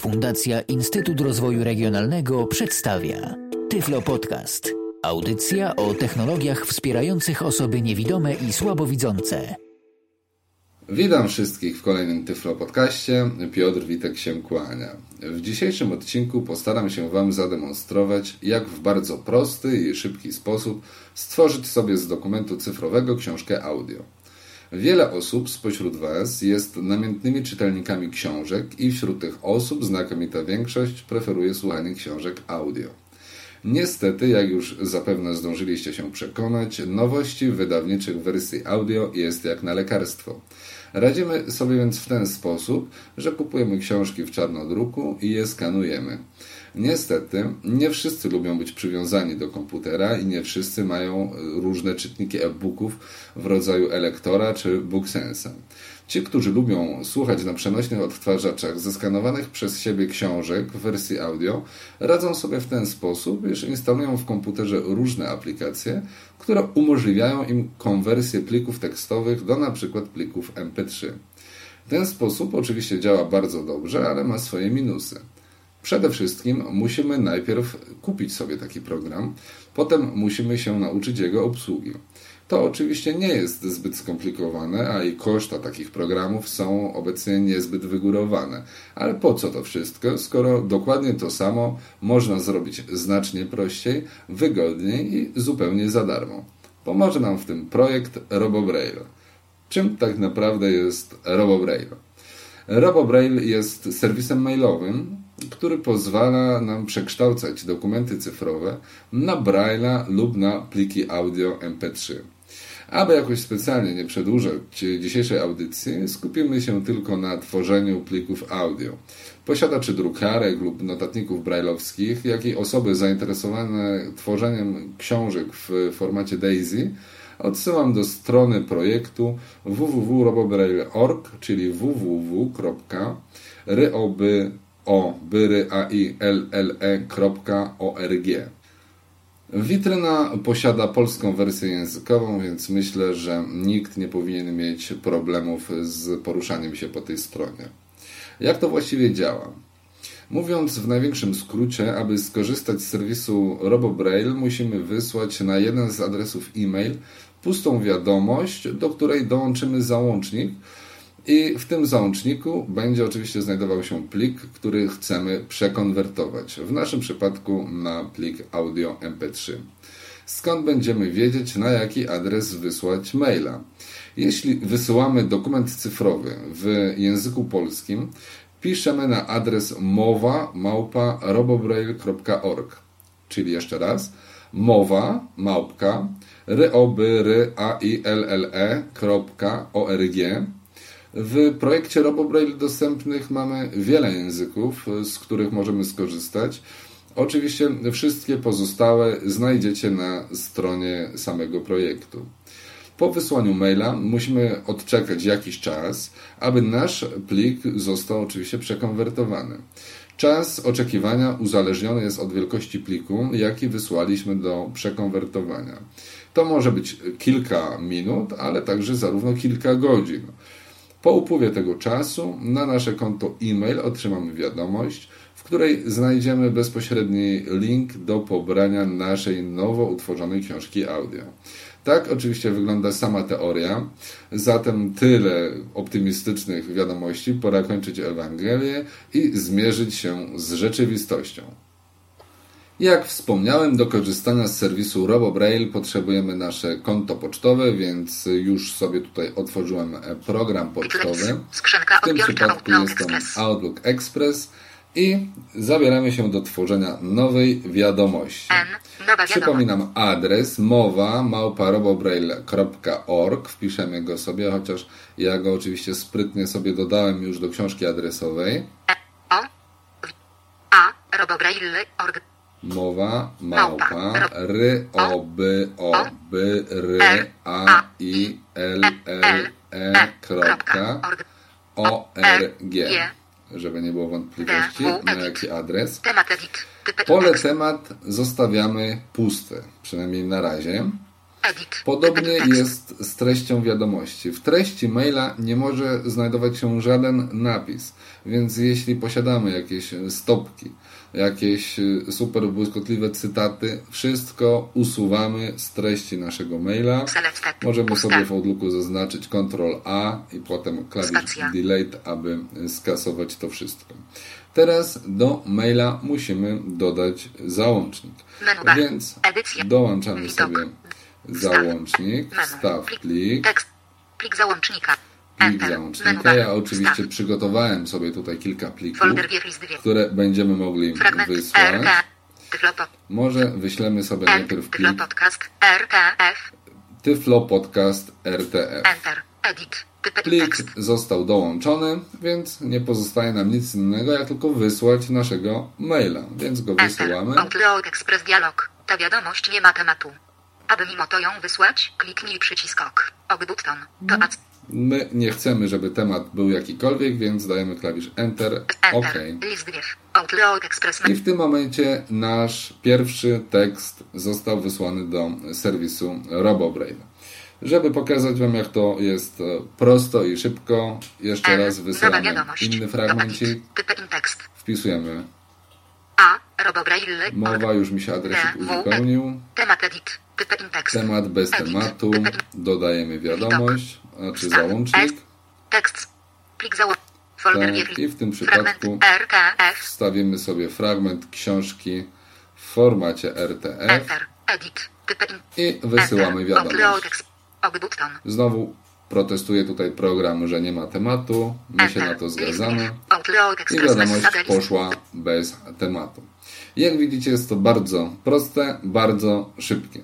Fundacja Instytut Rozwoju Regionalnego przedstawia Tyflo Podcast. Audycja o technologiach wspierających osoby niewidome i słabowidzące. Witam wszystkich w kolejnym Tyflo Podcaście. Piotr Witek się kłania. W dzisiejszym odcinku postaram się Wam zademonstrować, jak w bardzo prosty i szybki sposób stworzyć sobie z dokumentu cyfrowego książkę audio. Wiele osób spośród Was jest namiętnymi czytelnikami książek i wśród tych osób znakomita większość preferuje słuchanie książek audio. Niestety, jak już zapewne zdążyliście się przekonać, nowości wydawniczych wersji audio jest jak na lekarstwo. Radzimy sobie więc w ten sposób, że kupujemy książki w czarnodruku i je skanujemy. Niestety, nie wszyscy lubią być przywiązani do komputera i nie wszyscy mają różne czytniki e-booków w rodzaju Elektora czy Booksensa. Ci, którzy lubią słuchać na przenośnych odtwarzaczach zeskanowanych przez siebie książek w wersji audio, radzą sobie w ten sposób, iż instalują w komputerze różne aplikacje, które umożliwiają im konwersję plików tekstowych do np. plików MP3. Ten sposób oczywiście działa bardzo dobrze, ale ma swoje minusy. Przede wszystkim musimy najpierw kupić sobie taki program, potem musimy się nauczyć jego obsługi. To oczywiście nie jest zbyt skomplikowane, a i koszta takich programów są obecnie niezbyt wygórowane. Ale po co to wszystko, skoro dokładnie to samo można zrobić znacznie prościej, wygodniej i zupełnie za darmo? Pomoże nam w tym projekt RoboBraille. Czym tak naprawdę jest RoboBraille? RoboBraille jest serwisem mailowym, który pozwala nam przekształcać dokumenty cyfrowe na Braille'a lub na pliki audio MP3. Aby jakoś specjalnie nie przedłużać dzisiejszej audycji, skupimy się tylko na tworzeniu plików audio. Posiadaczy drukarek lub notatników brailleowskich, jak i osoby zainteresowane tworzeniem książek w formacie DAISY odsyłam do strony projektu www.robobraille.org, czyli www.ryoby.org. Witryna posiada polską wersję językową, więc myślę, że nikt nie powinien mieć problemów z poruszaniem się po tej stronie. Jak to właściwie działa? Mówiąc w największym skrócie, aby skorzystać z serwisu RoboBraille, musimy wysłać na jeden z adresów e-mail pustą wiadomość, do której dołączymy załącznik, i w tym załączniku będzie oczywiście znajdował się plik, który chcemy przekonwertować. W naszym przypadku na plik audio MP3. Skąd będziemy wiedzieć, na jaki adres wysłać maila? Jeśli wysyłamy dokument cyfrowy w języku polskim, piszemy na adres mowa małpa robobraille.org. Czyli jeszcze raz mowa małpka ryobyraille.org w projekcie RoboBraille dostępnych mamy wiele języków, z których możemy skorzystać. Oczywiście wszystkie pozostałe znajdziecie na stronie samego projektu. Po wysłaniu maila musimy odczekać jakiś czas, aby nasz plik został oczywiście przekonwertowany. Czas oczekiwania uzależniony jest od wielkości pliku, jaki wysłaliśmy do przekonwertowania. To może być kilka minut, ale także zarówno kilka godzin. Po upływie tego czasu na nasze konto e-mail otrzymamy wiadomość, w której znajdziemy bezpośredni link do pobrania naszej nowo utworzonej książki audio. Tak oczywiście wygląda sama teoria, zatem tyle optymistycznych wiadomości, pora kończyć Ewangelię i zmierzyć się z rzeczywistością. Jak wspomniałem, do korzystania z serwisu RoboBraille potrzebujemy nasze konto pocztowe, więc już sobie tutaj otworzyłem program pocztowy. W tym przypadku jest to Outlook Express i zabieramy się do tworzenia nowej wiadomości. Przypominam adres mowa małparobobraille.org. Wpiszemy go sobie, chociaż ja go oczywiście sprytnie sobie dodałem już do książki adresowej. A robobraille.org mowa małpa. ry o by o by ry a i l l e kropka o r g. Żeby nie było wątpliwości na jaki adres? Pole temat zostawiamy puste przynajmniej na razie Edit. Podobnie tekst. jest z treścią wiadomości. W treści maila nie może znajdować się żaden napis, więc jeśli posiadamy jakieś stopki, jakieś y, super błyskotliwe cytaty, wszystko usuwamy z treści naszego maila. Możemy sobie w Outlooku zaznaczyć Ctrl A i potem klawisz. Delete, aby skasować to wszystko. Teraz do maila musimy dodać załącznik. Więc dołączamy sobie załącznik, Menu. wstaw plik. Plik załącznika. plik załącznika. Ja oczywiście przygotowałem sobie tutaj kilka plików, które będziemy mogli wysłać. Może wyślemy sobie najpierw plik Tyflo podcast. RTF. Enter. Edit. Typ Plik został dołączony, więc nie pozostaje nam nic innego, jak tylko wysłać naszego maila. Więc go wysyłamy. Outlook Express Dialog. Ta wiadomość nie ma tematu. Aby mimo to ją wysłać, kliknij przycisk OK. OK button. To Mhm. ac. My nie chcemy, żeby temat był jakikolwiek, więc dajemy klawisz Enter. OK. I w tym momencie nasz pierwszy tekst został wysłany do serwisu RoboBrain. Żeby pokazać Wam, jak to jest e, prosto i szybko, jeszcze raz wysyłamy inny fragmencik. Wpisujemy A. Robobraille. Mowa, już mi się adresik D. W. uzupełnił. Temat edit. Temat bez tematu. Dodajemy wiadomość, znaczy Wstaw. załącznik. Tekst. Plik załącznik. Tak, i w tym przypadku wstawimy sobie fragment książki w formacie RTF i wysyłamy wiadomość. Znowu protestuje tutaj program, że nie ma tematu. My się na to zgadzamy. I wiadomość poszła bez tematu. Jak widzicie, jest to bardzo proste, bardzo szybkie.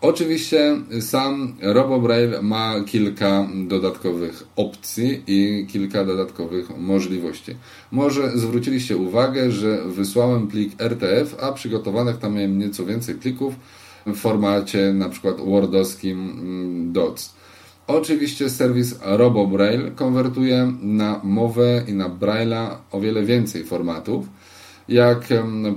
Oczywiście sam RoboBraille ma kilka dodatkowych opcji i kilka dodatkowych możliwości. Może zwróciliście uwagę, że wysłałem plik RTF, a przygotowanych tam miałem nieco więcej plików w formacie na przykład wordowskim mm, DOTS. Oczywiście serwis RoboBraille konwertuje na mowę i na Braille'a o wiele więcej formatów. Jak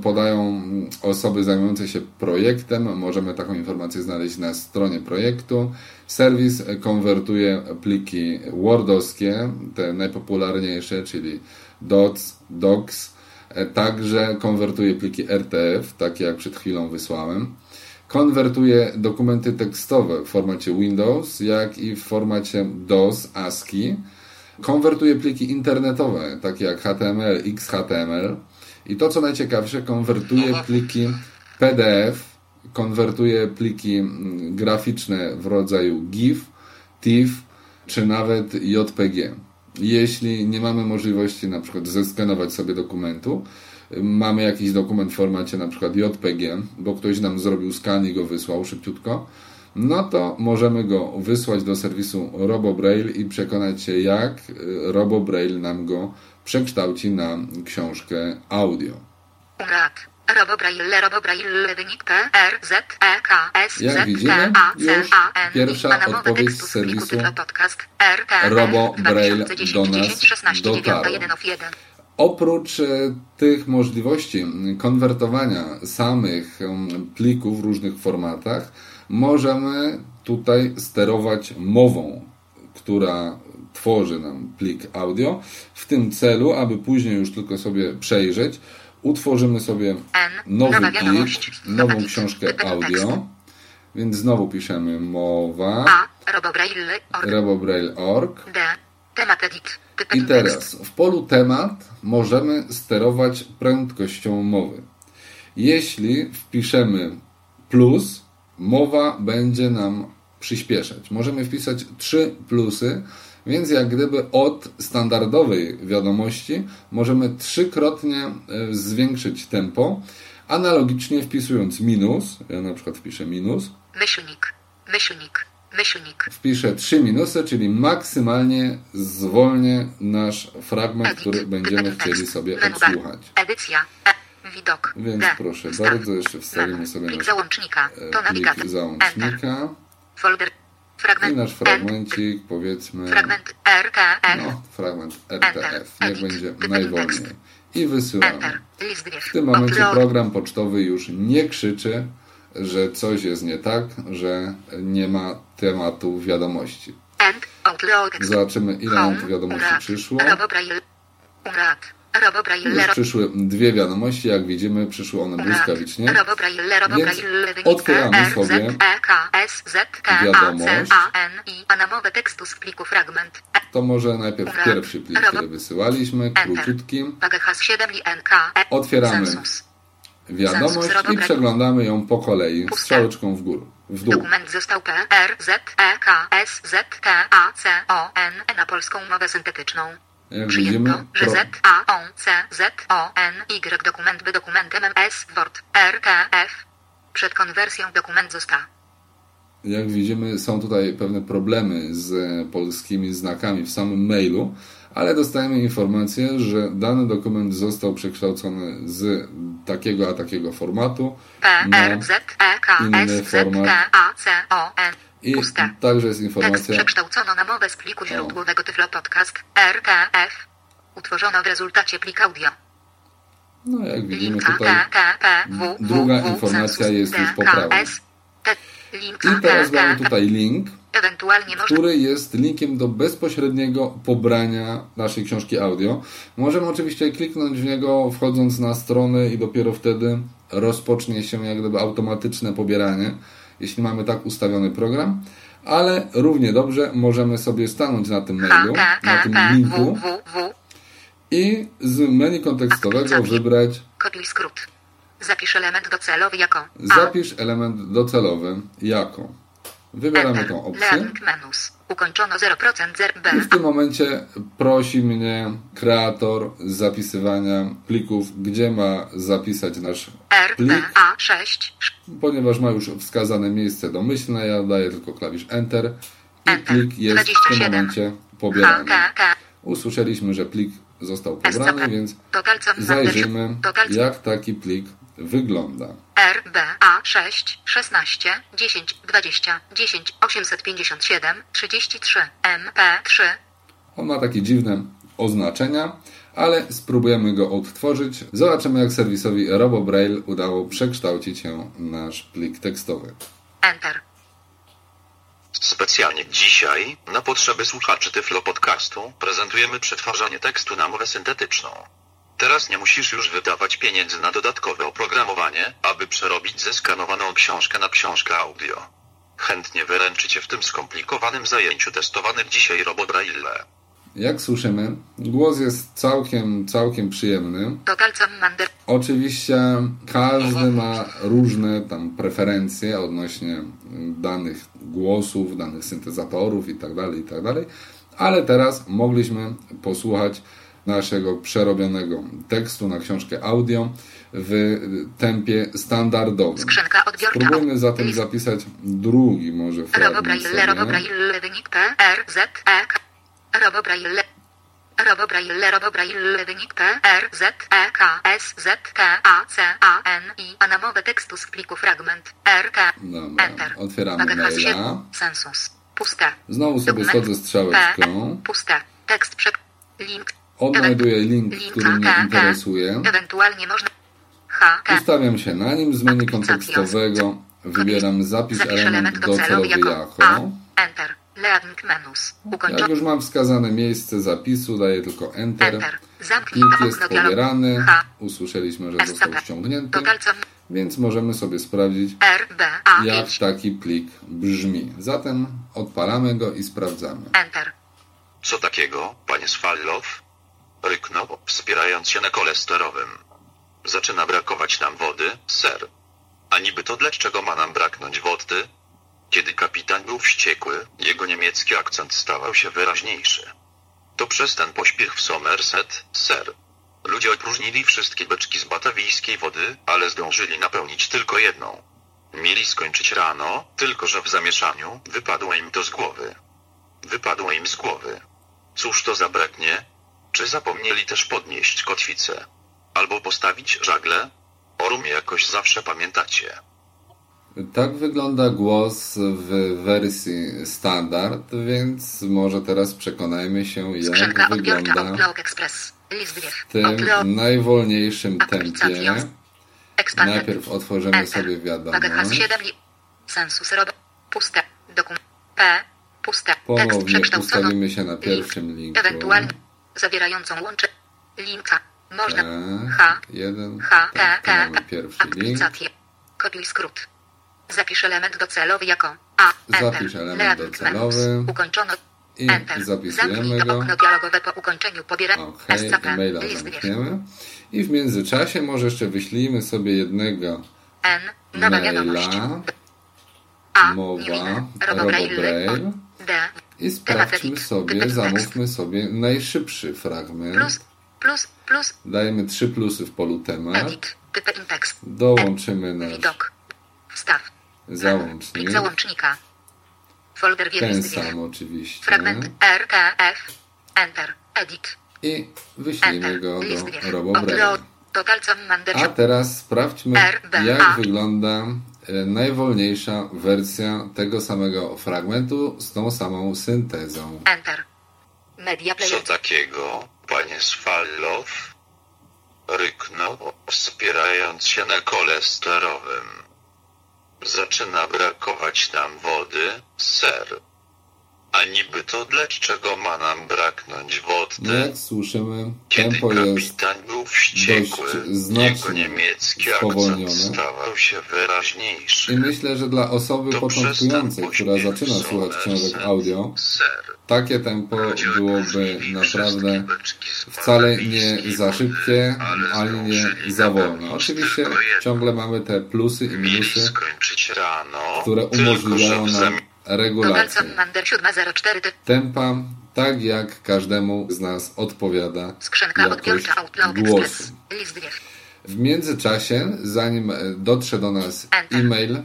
podają osoby zajmujące się projektem, możemy taką informację znaleźć na stronie projektu. Serwis konwertuje pliki wordowskie, te najpopularniejsze, czyli DOTS, DOCS, e, także konwertuje pliki RTF, takie jak przed chwilą wysłałem. Konwertuje dokumenty tekstowe w formacie Windows, jak i w formacie DOS, ASCII. Konwertuje pliki internetowe, takie jak HTML, XHTML. I to, co najciekawsze, konwertuje pliki PDF, konwertuje pliki mm, graficzne w rodzaju GIF, TIFF czy nawet JPG. Jeśli nie mamy możliwości na przykład zeskanować sobie dokumentu, mamy jakiś dokument w formacie na przykład JPG, bo ktoś nam zrobił skan i go wysłał szybciutko, no to możemy go wysłać do serwisu RoboBraille i przekonać się, jak y, RoboBraille nam go przekształci na książkę audio. Urat. Robobraille, robobraille, wynik P, R, Z, E, K, S, Jak Z, K, A, C, już A, N, pierwsza odpowiedź z serwisu RoboBraille 2010, do nas 10, 16, 9, dotarła. 1 of 1. Oprócz e, tych możliwości konwertowania samych m, plików w różnych formatach, możemy tutaj sterować mową, która tworzy nam plik audio. W tym celu, aby później już tylko sobie przejrzeć, utworzymy sobie nowy plik, nową książkę audio. Więc znowu piszemy mowa, A. Robobraille.org. D. Temat edit. I teraz w polu temat możemy sterować prędkością mowy. Jeśli wpiszemy plus, mowa będzie nam przyspieszać. Możemy wpisać trzy plusy, więc jak gdyby od standardowej wiadomości możemy trzykrotnie e, zwiększyć tempo. Analogicznie wpisując minus, ja na przykład wpiszę minus, Myślnik. Myślnik. Myślnik. wpiszę trzy minusy, czyli maksymalnie zwolnię nasz fragment, który będziemy chcieli sobie odsłuchać. Edycja. Widok. Więc D. proszę Wstaw. bardzo, jeszcze wstawimy sobie Plik nasz załącznika. e, To Enter. załącznika Folder. Fragment. i nasz fragmencik, powiedzmy, Fragment RKF. no, fragment RTF, niech będzie najwolniej. I wysyłamy. W tym momencie program pocztowy już nie krzyczy, że coś jest nie tak, że nie ma tematu wiadomości. Zobaczymy, ile nam tu wiadomości przyszło. Urat. Przyszły dwie wiadomości, jak widzimy, przyszły one błyskawicznie. Wynik otwieramy sobie wiadomość. A, N, I. Anamowe tekstu z pliku fragment. E, To może najpierw pierwszy plik, który wysyłaliśmy, króciutki. Wagę has 7 i NK. E, Otwieramy wiadomość i przeglądamy ją po kolei, strzałeczką w górę, w dół. Dokument został P, R, Z, E, K, S, Z, K, A, C, O, N, E na polską mowę syntetyczną. Jak widzimy, Przyjęto, że. Z, A, O, C, Z, O, N, Y dokument by dokumentem MS, Word, R, K, F. Przed konwersją dokument został. jak widzimy, są tutaj pewne problemy z polskimi znakami w samym mailu, ale dostajemy informację, że dany dokument został przekształcony z takiego a takiego formatu na inny format. I Puste. także jest Tekst informacja przekształcono na mowę z pliku źródłowego Tyflo Podcast, RKF. Utworzono w rezultacie plik audio. No, jak widzimy tutaj. Druga informacja jest już poprawna. I teraz mamy tutaj link, który jest linkiem do bezpośredniego pobrania naszej książki audio. Możemy oczywiście kliknąć w niego wchodząc na stronę i dopiero wtedy rozpocznie się jak gdyby automatyczne pobieranie, jeśli mamy tak ustawiony program. Ale równie dobrze możemy sobie stanąć na tym mailu, na tym linku i z menu kontekstowego wybrać Kopiuj skrót. Zapisz element docelowy jako zapisz element docelowy jako. Wybieramy tą opcję. Ukończono 0% zer B. I w tym momencie prosi mnie kreator zapisywania plików, gdzie ma zapisać nasz plik. A, 6. Ponieważ ma już wskazane miejsce domyślne, ja daję tylko klawisz Enter i plik jest w tym 27. momencie pobierany. Usłyszeliśmy, że plik został pobrany, więc zajrzymy, jak taki plik wygląda. R, B, A, 6, 16, 10, 20, 10, 857, 33, M, P, 3. On ma takie dziwne oznaczenia, ale spróbujemy go odtworzyć. Zobaczymy, jak serwisowi RoboBraille udało przekształcić się nasz plik tekstowy. Enter. Specjalnie dzisiaj, na potrzeby słuchaczy Tyflo Podcastu, prezentujemy przetwarzanie tekstu na mowę syntetyczną. Teraz nie musisz już wydawać pieniędzy na dodatkowe oprogramowanie, aby przerobić zeskanowaną książkę na książkę audio. Chętnie wyręczy Cię w tym skomplikowanym zajęciu testowanym dzisiaj RoboBraille. Jak słyszymy, głos jest całkiem, całkiem przyjemny. Oczywiście każdy ma różne tam preferencje odnośnie danych głosów, danych syntezatorów itd., itd., ale teraz mogliśmy posłuchać naszego przerobionego tekstu na książkę audio w tempie standardowym. Skrzynka odbiorcza. Spróbujmy zatem zapisać drugi może fragment sobie. Robobraille, wynik P, R, Z, E. Robobraille. Robobraille, Robobraille, wynik P, R, Z, E, K, S, Z, K, A, C, A, N, I. Anamowe tekstu z pliku fragment. R, K. Dobra, Enter. otwieramy maila. 7. Census. Puste. Znowu sobie Dokument. schodzę strzałeczką. P, puste. Tekst przed. Link. Odnajduję link, Link który mnie K, K. interesuje. Ewentualnie można. H, K. Ustawiam się na nim z menu kontekstowego. Wybieram Zapisz element docelowy jako. A. Enter. Learning menus. Jak już mam wskazane miejsce zapisu, daję tylko Enter. Enter. Zamknij Plik okno jest pobierany. H. Usłyszeliśmy, że został ściągnięty. Więc możemy sobie sprawdzić, R, B, A, jak 5. taki plik brzmi. Zatem odpalamy go i sprawdzamy. Enter. Co takiego, panie Swallow? Ryknął, wspierając się na kole sterowym. Zaczyna brakować nam wody, ser. A niby to dlaczego ma nam braknąć wody? Kiedy kapitan był wściekły, jego niemiecki akcent stawał się wyraźniejszy. To przez ten pośpiech w Somerset, ser. Ludzie opróżnili wszystkie beczki z batawijskiej wody, ale zdążyli napełnić tylko jedną. Mieli skończyć rano, tylko że w zamieszaniu wypadło im to z głowy. Wypadło im z głowy. Cóż to zabraknie? Czy zapomnieli też podnieść kotwicę? Albo postawić żagle? O rumie jakoś zawsze pamiętacie. Tak wygląda głos w wersji standard, więc może teraz przekonajmy się, jak Skrzynka wygląda w tym najwolniejszym tempie. Najpierw otworzymy sobie wiadomość. 7 li. Sensus robo. Puste. Dokument. P. Puste. Tekst Ponownie ustawimy się na pierwszym linku. Ewentualnie. Zawierającą łącze. Linka. Można. Tak, H. jeden. H. T. Tak, tu T. mamy pierwszy link. Aktywizację. Kopiuj skrót. Zapisz element docelowy jako A. Zapisz element docelowy. Ukończono. I Enter. zapisujemy go. okno dialogowe po ukończeniu pobierania. Ok, SCP. e-maila List zamkniemy. I w międzyczasie może jeszcze wyślijmy sobie jednego N. Nowa wiadomość. maila, A. mowa, Newline. I sprawdźmy sobie, zamówmy sobie najszybszy fragment. Plus. Plus. Plus. Dajemy trzy plusy w polu temat. Dołączymy nasz Widok. Wstaw. załącznik. Załącznika. Folder Ten sam oczywiście. Fragment R, T, F. Enter. Edit. I wyślijmy go do Commander. A teraz sprawdźmy, jak wygląda e, najwolniejsza wersja tego samego fragmentu z tą samą syntezą. Enter. Media Co takiego, panie Swallow? Ryknął, wspierając się na kole sterowym. Zaczyna brakować nam wody, ser. A niby to dlaczego ma nam braknąć No wody? jak słyszymy, Kiedy tempo jest kapitan był wściekły, dość jego znacznie niemiecki spowolnione. akcent stawał się wyraźniejszy. i myślę, że dla osoby To początkującej, która zaczyna słuchać książek audio, Ser. takie tempo byłoby naprawdę wcale nie za szybkie, ani nie za napełnić Oczywiście ciągle mamy te plusy i minusy, które umożliwiają nam zamian Total regulację Commander 704. Ty. tempa, tak jak każdemu z nas odpowiada Skrzynka jakość głosu. W międzyczasie, zanim e, dotrze do nas e-mail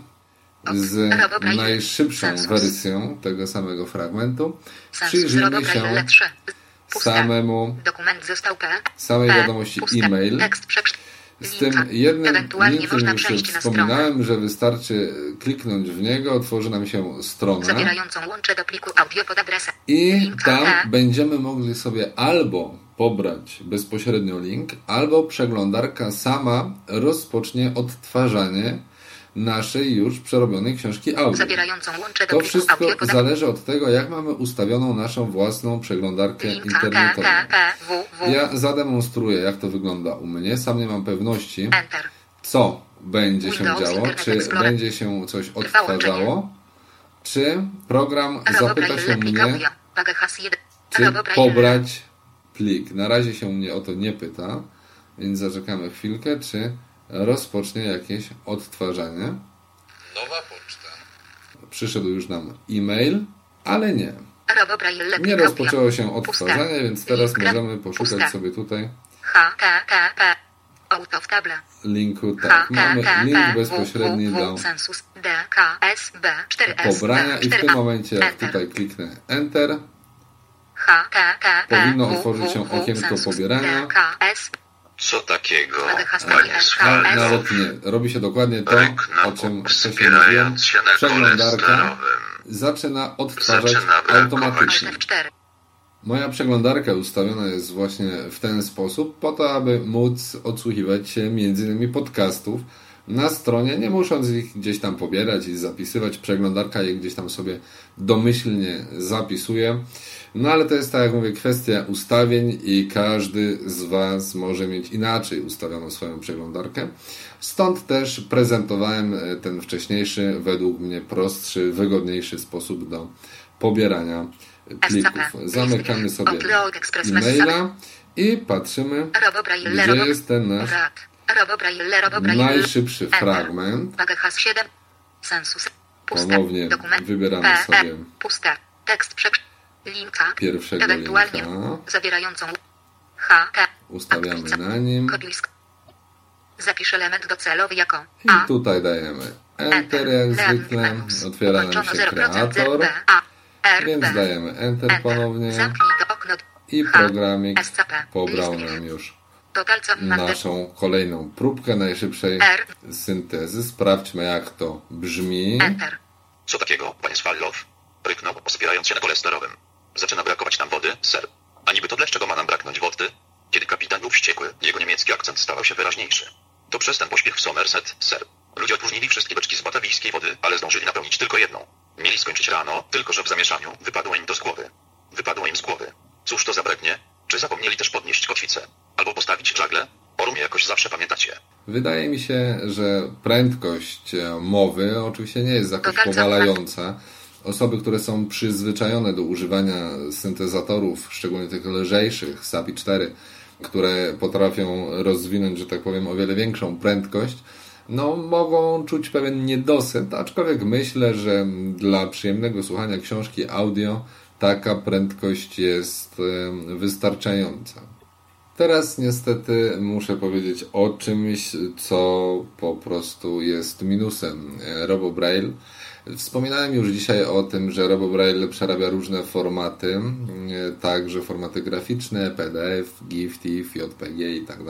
z najszybszą wersją tego samego fragmentu, przyjrzyjmy się 3. Puste. samemu, samej wiadomości e-mail. Z tym jednym Ewentualnie linkiem można już przejść na stronę wspominałem, że wystarczy kliknąć w niego, otworzy nam się strona zawierającą łącze do pliku audio pod adresem. i Linka tam P. będziemy mogli sobie albo pobrać bezpośrednio link, albo przeglądarka sama rozpocznie odtwarzanie naszej już przerobionej książki audio. To wszystko zależy od tego, jak mamy ustawioną naszą własną przeglądarkę internetową. Ja zademonstruję, jak to wygląda u mnie. Sam nie mam pewności, Enter. co będzie się działo, czy będzie się coś odtwarzało, czy program zapyta się mnie, audio. Waga has 1. czy pobrać plik. Na razie się mnie o to nie pyta, więc zaczekamy chwilkę, czy rozpocznie jakieś odtwarzanie. Nowa poczta. Przyszedł już nam e-mail, ale nie. Nie rozpoczęło się odtwarzanie, więc teraz możemy poszukać sobie tutaj linku. Tak, mamy link bezpośredni do Census D, K, S, B, 4S, pobrania i w 4A. tym momencie, jak tutaj kliknę Enter, powinno otworzyć się okienko pobierania. Co takiego, Waga has panie LK, Swallow? S. Nawet nie. Robi się dokładnie to, o czym wcześniej mówiłem. na Przeglądarka zaczyna odtwarzać Zaczyna automatycznie. F4. Moja przeglądarka ustawiona jest właśnie w ten sposób, po to, aby móc odsłuchiwać się m.in. podcastów na stronie, nie musząc ich gdzieś tam pobierać i zapisywać. Przeglądarka je gdzieś tam sobie domyślnie zapisuje. No ale to jest, tak jak mówię, kwestia ustawień i każdy z Was może mieć inaczej ustawioną swoją przeglądarkę. Stąd też prezentowałem e, ten wcześniejszy, według mnie prostszy, wygodniejszy sposób do pobierania plików. Zamykamy sobie e-maila i patrzymy, gdzie jest ten nasz. Najszybszy fragment. Waga has 7. Census. Puste. Ponownie Dokument. wybieramy P, sobie E, Puste. Tekst. Linka. pierwszego Ewentualnie linka. zawierającą H, T. Ustawiamy na nim Zapisz element docelowy jako i A. tutaj dajemy Enter jak zwykle. Otwiera nam się kreator, więc dajemy Enter ponownie Zamknij to okno. i programik pobrał nam już. Naszą kolejną próbkę najszybszej R. syntezy. Sprawdźmy jak to brzmi. Enter. Co takiego, panie Swallow? Ryknął, wspierając się na kole sterowym. Zaczyna brakować nam wody, ser. A niby to dlaczego ma nam braknąć wody? Kiedy kapitan był wściekły, jego niemiecki akcent stawał się wyraźniejszy. To przez ten pośpiech w Somerset, ser. Ludzie opróżnili wszystkie beczki z batawijskiej wody, ale zdążyli napełnić tylko jedną. Mieli skończyć rano, tylko że w zamieszaniu wypadło im to z głowy. Wypadło im z głowy. Cóż to zabraknie? Czy zapomnieli też podnieść kotwicę? Albo postawić żagle? O rumie jakoś zawsze pamiętacie. Wydaje mi się, że prędkość e, mowy oczywiście nie jest jakoś To bardzo powalająca. Osoby, które są przyzwyczajone do używania syntezatorów, szczególnie tych lżejszych, SAPI 4, które potrafią rozwinąć, że tak powiem, o wiele większą prędkość, no mogą czuć pewien niedosyt, aczkolwiek myślę, że dla przyjemnego słuchania książki audio taka prędkość jest wystarczająca. Teraz niestety muszę powiedzieć o czymś, co po prostu jest minusem RoboBraille. Wspominałem już dzisiaj o tym, że RoboBraille przerabia różne formaty, także formaty graficzne, PDF, GIF, TIFF, JPG i tak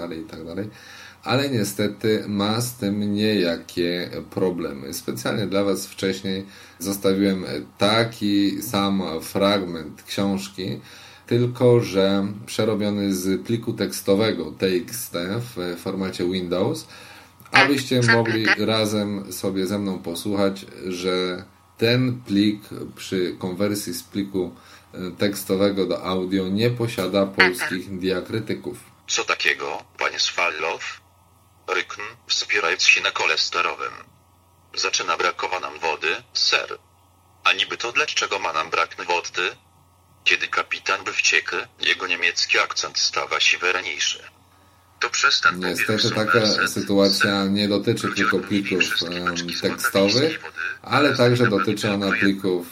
tak. Ale niestety ma z tym niejakie problemy. Specjalnie dla Was wcześniej zostawiłem taki sam fragment książki, tylko że przerobiony z pliku tekstowego TXT w formacie Windows, abyście mogli razem sobie ze mną posłuchać, że ten plik przy konwersji z pliku e, tekstowego do audio nie posiada polskich diakrytyków. Co takiego, panie Swallow? Rykn, wspierając się na kole sterowym. Zaczyna brakowa nam wody, ser. A niby to dlaczego ma nam braknąć wody? Kiedy kapitan był wściekły, jego niemiecki akcent stawa się wyraźniejszy. To przez ten Niestety powiew taka sytuacja nie dotyczy tylko plików tekstowych, ale także dotyczy ona plików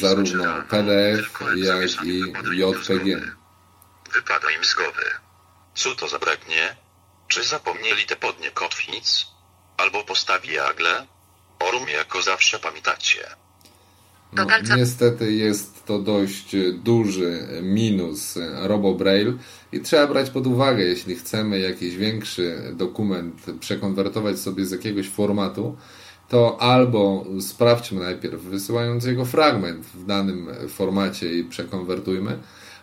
zarówno PDF, jak i JPG. Wypada im z głowy. Co to zabraknie? Czy zapomnieli te podnie kotwic? Albo postawi jagle? O rumie jako zawsze pamiętacie. No, niestety jest to dość duży minus RoboBraille i trzeba brać pod uwagę, jeśli chcemy jakiś większy dokument przekonwertować sobie z jakiegoś formatu, to albo sprawdźmy najpierw wysyłając jego fragment w danym formacie i przekonwertujmy,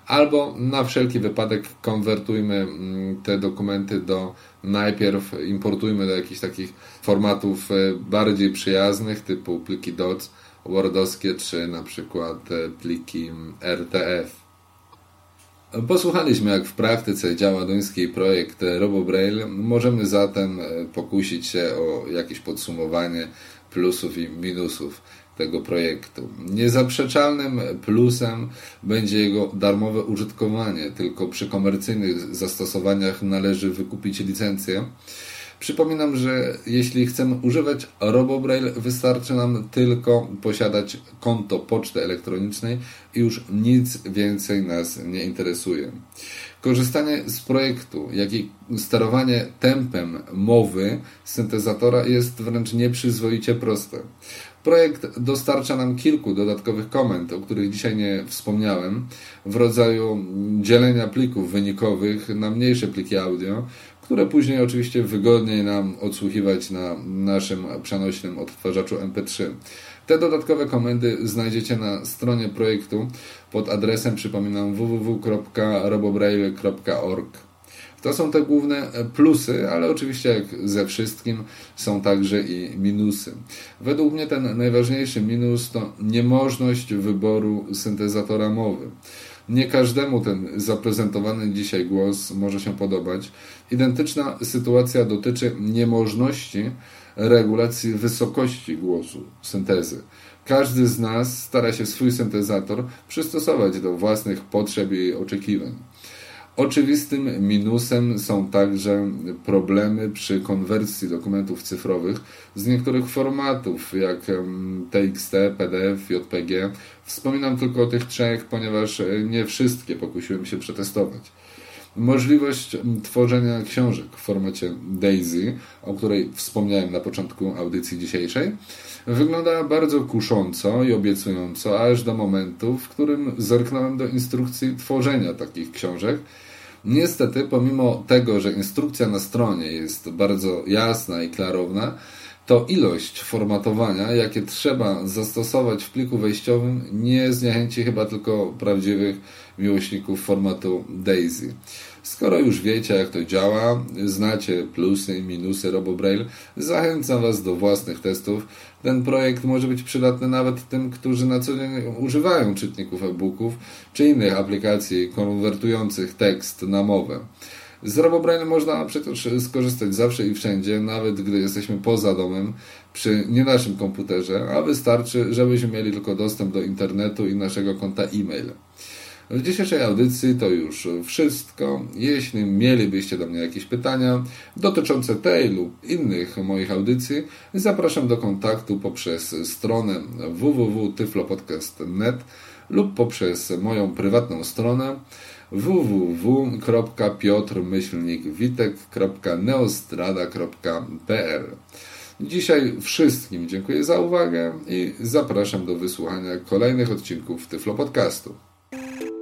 albo na wszelki wypadek konwertujmy mm, te dokumenty do najpierw importujmy do jakichś takich formatów e, bardziej przyjaznych typu pliki DOC, Wordowskie czy na przykład e, pliki RTF. Posłuchaliśmy, jak w praktyce działa duński projekt RoboBraille. Możemy zatem e, pokusić się o jakieś podsumowanie plusów i minusów tego projektu. Niezaprzeczalnym plusem będzie jego darmowe użytkowanie, tylko przy komercyjnych zastosowaniach należy wykupić licencję. Przypominam, że jeśli chcemy używać RoboBraille, wystarczy nam tylko posiadać konto poczty elektronicznej i już nic więcej nas nie interesuje. Korzystanie z projektu, jak i sterowanie tempem mowy syntezatora jest wręcz nieprzyzwoicie proste. Projekt dostarcza nam kilku dodatkowych komend, o których dzisiaj nie wspomniałem, w rodzaju dzielenia plików wynikowych na mniejsze pliki audio, które później oczywiście wygodniej nam odsłuchiwać na naszym przenośnym odtwarzaczu MP3. Te dodatkowe komendy znajdziecie na stronie projektu pod adresem, przypominam, www.robobraille.org. To są te główne plusy, ale oczywiście jak ze wszystkim są także i minusy. Według mnie ten najważniejszy minus to niemożność wyboru syntezatora mowy. Nie każdemu ten zaprezentowany dzisiaj głos może się podobać. Identyczna sytuacja dotyczy niemożności regulacji wysokości głosu syntezy. Każdy z nas stara się swój syntezator przystosować do własnych potrzeb i oczekiwań. Oczywistym minusem są także problemy przy konwersji dokumentów cyfrowych z niektórych formatów, jak TXT, PDF, JPG. Wspominam tylko o tych trzech, ponieważ e, nie wszystkie pokusiłem się przetestować. Możliwość tworzenia książek w formacie DAISY, o której wspomniałem na początku audycji dzisiejszej, wygląda bardzo kusząco i obiecująco, aż do momentu, w którym zerknąłem do instrukcji tworzenia takich książek. Niestety, pomimo tego, że instrukcja na stronie jest bardzo jasna i klarowna, to ilość formatowania, jakie trzeba zastosować w pliku wejściowym, nie zniechęci chyba tylko prawdziwych miłośników formatu DAISY. Skoro już wiecie, jak to działa, znacie plusy i minusy RoboBraille, zachęcam Was do własnych testów. Ten projekt może być przydatny nawet tym, którzy na co dzień używają czytników e-booków czy innych aplikacji konwertujących tekst na mowę. Z RoboBraille można przecież skorzystać zawsze i wszędzie, nawet gdy jesteśmy poza domem, przy nie naszym komputerze, a wystarczy, żebyśmy mieli tylko dostęp do internetu i naszego konta e-mail. W dzisiejszej audycji to już wszystko. Jeśli mielibyście do mnie jakieś pytania dotyczące tej lub innych moich audycji, zapraszam do kontaktu poprzez stronę www.tyflopodcast.net lub poprzez moją prywatną stronę www.piotrmyślnikwitek.neostrada.pl Dzisiaj wszystkim dziękuję za uwagę i zapraszam do wysłuchania kolejnych odcinków Tyflo Podcastu.